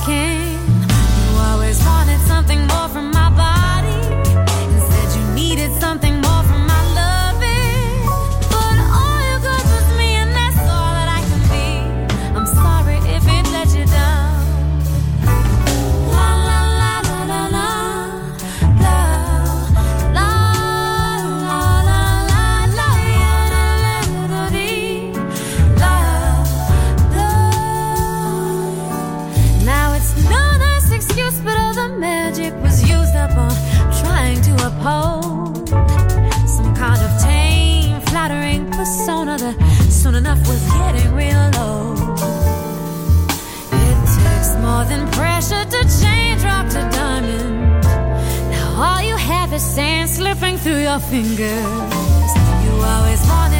can't through your fingers. You always wanted.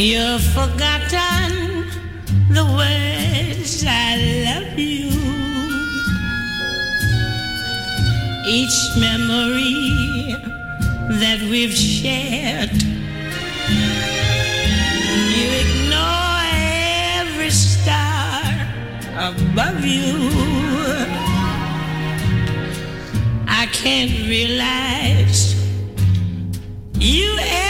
You've forgotten the words I love you. Each memory that we've shared. You ignore every star above you. I can't realize you ever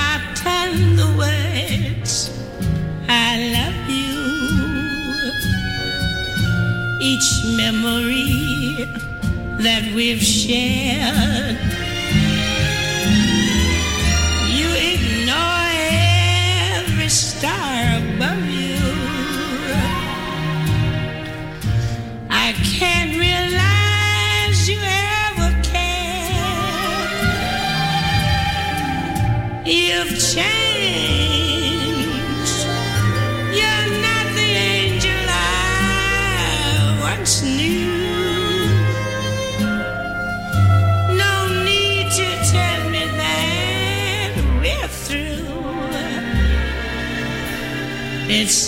that we've shared. You ignore every star above you. I can't realize you ever cared. You've changed.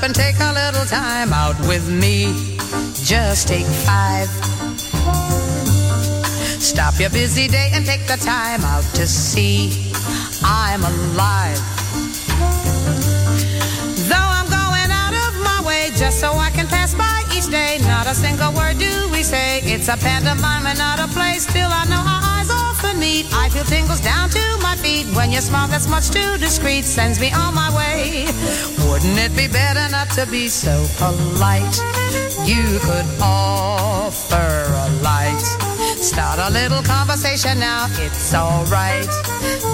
Stop and take a little time out with me? Just take five. Stop your busy day and take the time out to see I'm alive. Though I'm going out of my way just so I can pass by each day, not a single word do we say. It's a pantomime and not a play. Still, I know our meet. I feel tingles down to my feet when your smile that's much too discreet sends me on my way. Wouldn't it be better not to be so polite? You could offer a light. Start a little conversation now, it's alright.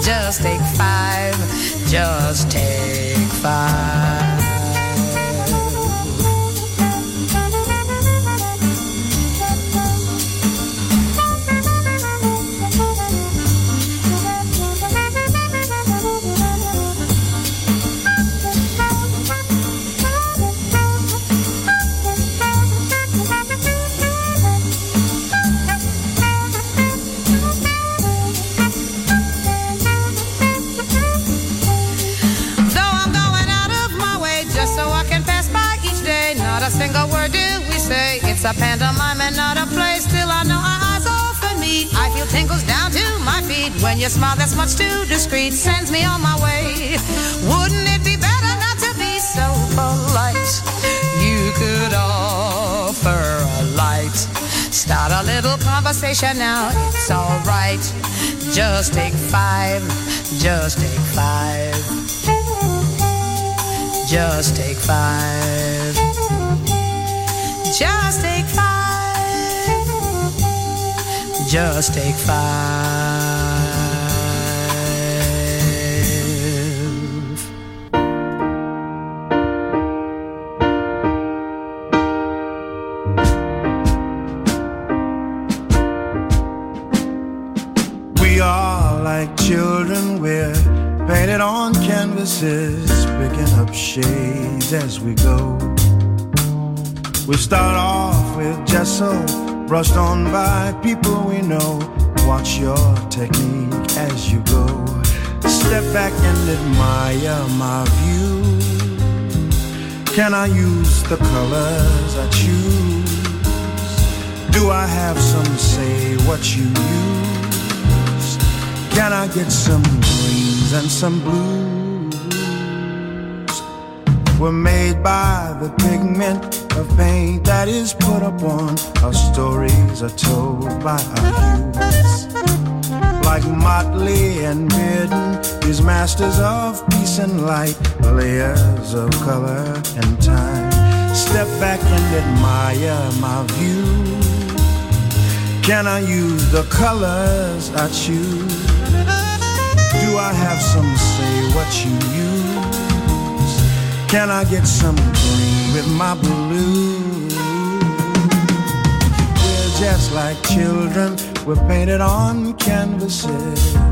Just take five, just take five. My feet when your smile that's much too discreet sends me on my way. Wouldn't it be better not to be so polite? You could offer a light. Start a little conversation now. It's alright. Just take five. Just take five. Just take five. Just take five. Just take five. Start off with gesso, brushed on by people we know. Watch your technique as you go. Step back and admire my view. Can I use the colors I choose? Do I have some say what you use? Can I get some greens and some blues? We're made by the pigment of paint that is put upon. Our stories are told by our hues. Like Motley and Bearden, these masters of peace and light, layers of color and time. Step back and admire my view. Can I use the colors I choose? Do I have some say what you use? Can I get some green with my blue? We're just like children, we're painted on canvases.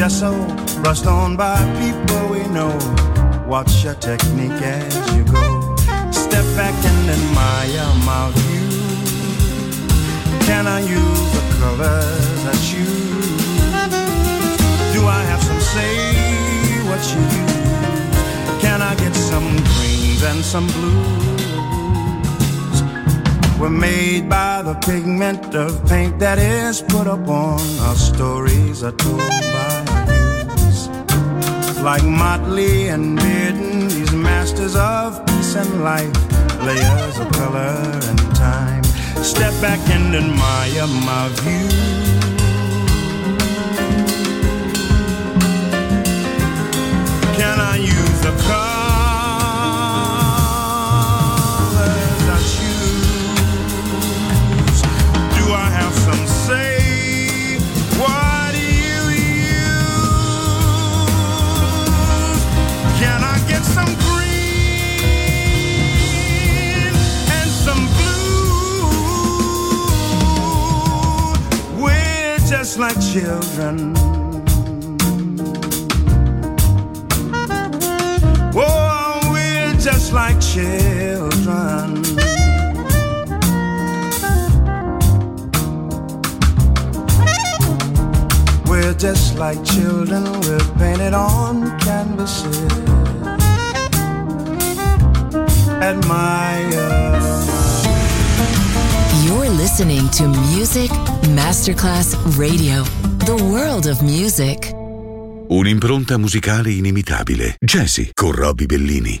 With gesso, brushed on by people we know. Watch your technique as you go. Step back and admire my view. Can I use the colors I choose? Do I have some say what you use? Can I get some greens and some blues? We're made by the pigment of paint that is put upon our stories are told by. Like Motley and Bearden, these masters of peace and life, layers of color and time. Step back and admire my view. Children. Oh, we're just like children. Oh, we're just like children, we're just like children with painted on canvases. Admire. You're listening to Music Masterclass Radio, the world of music. Un'impronta musicale inimitabile. Jazzy con Robbie Bellini.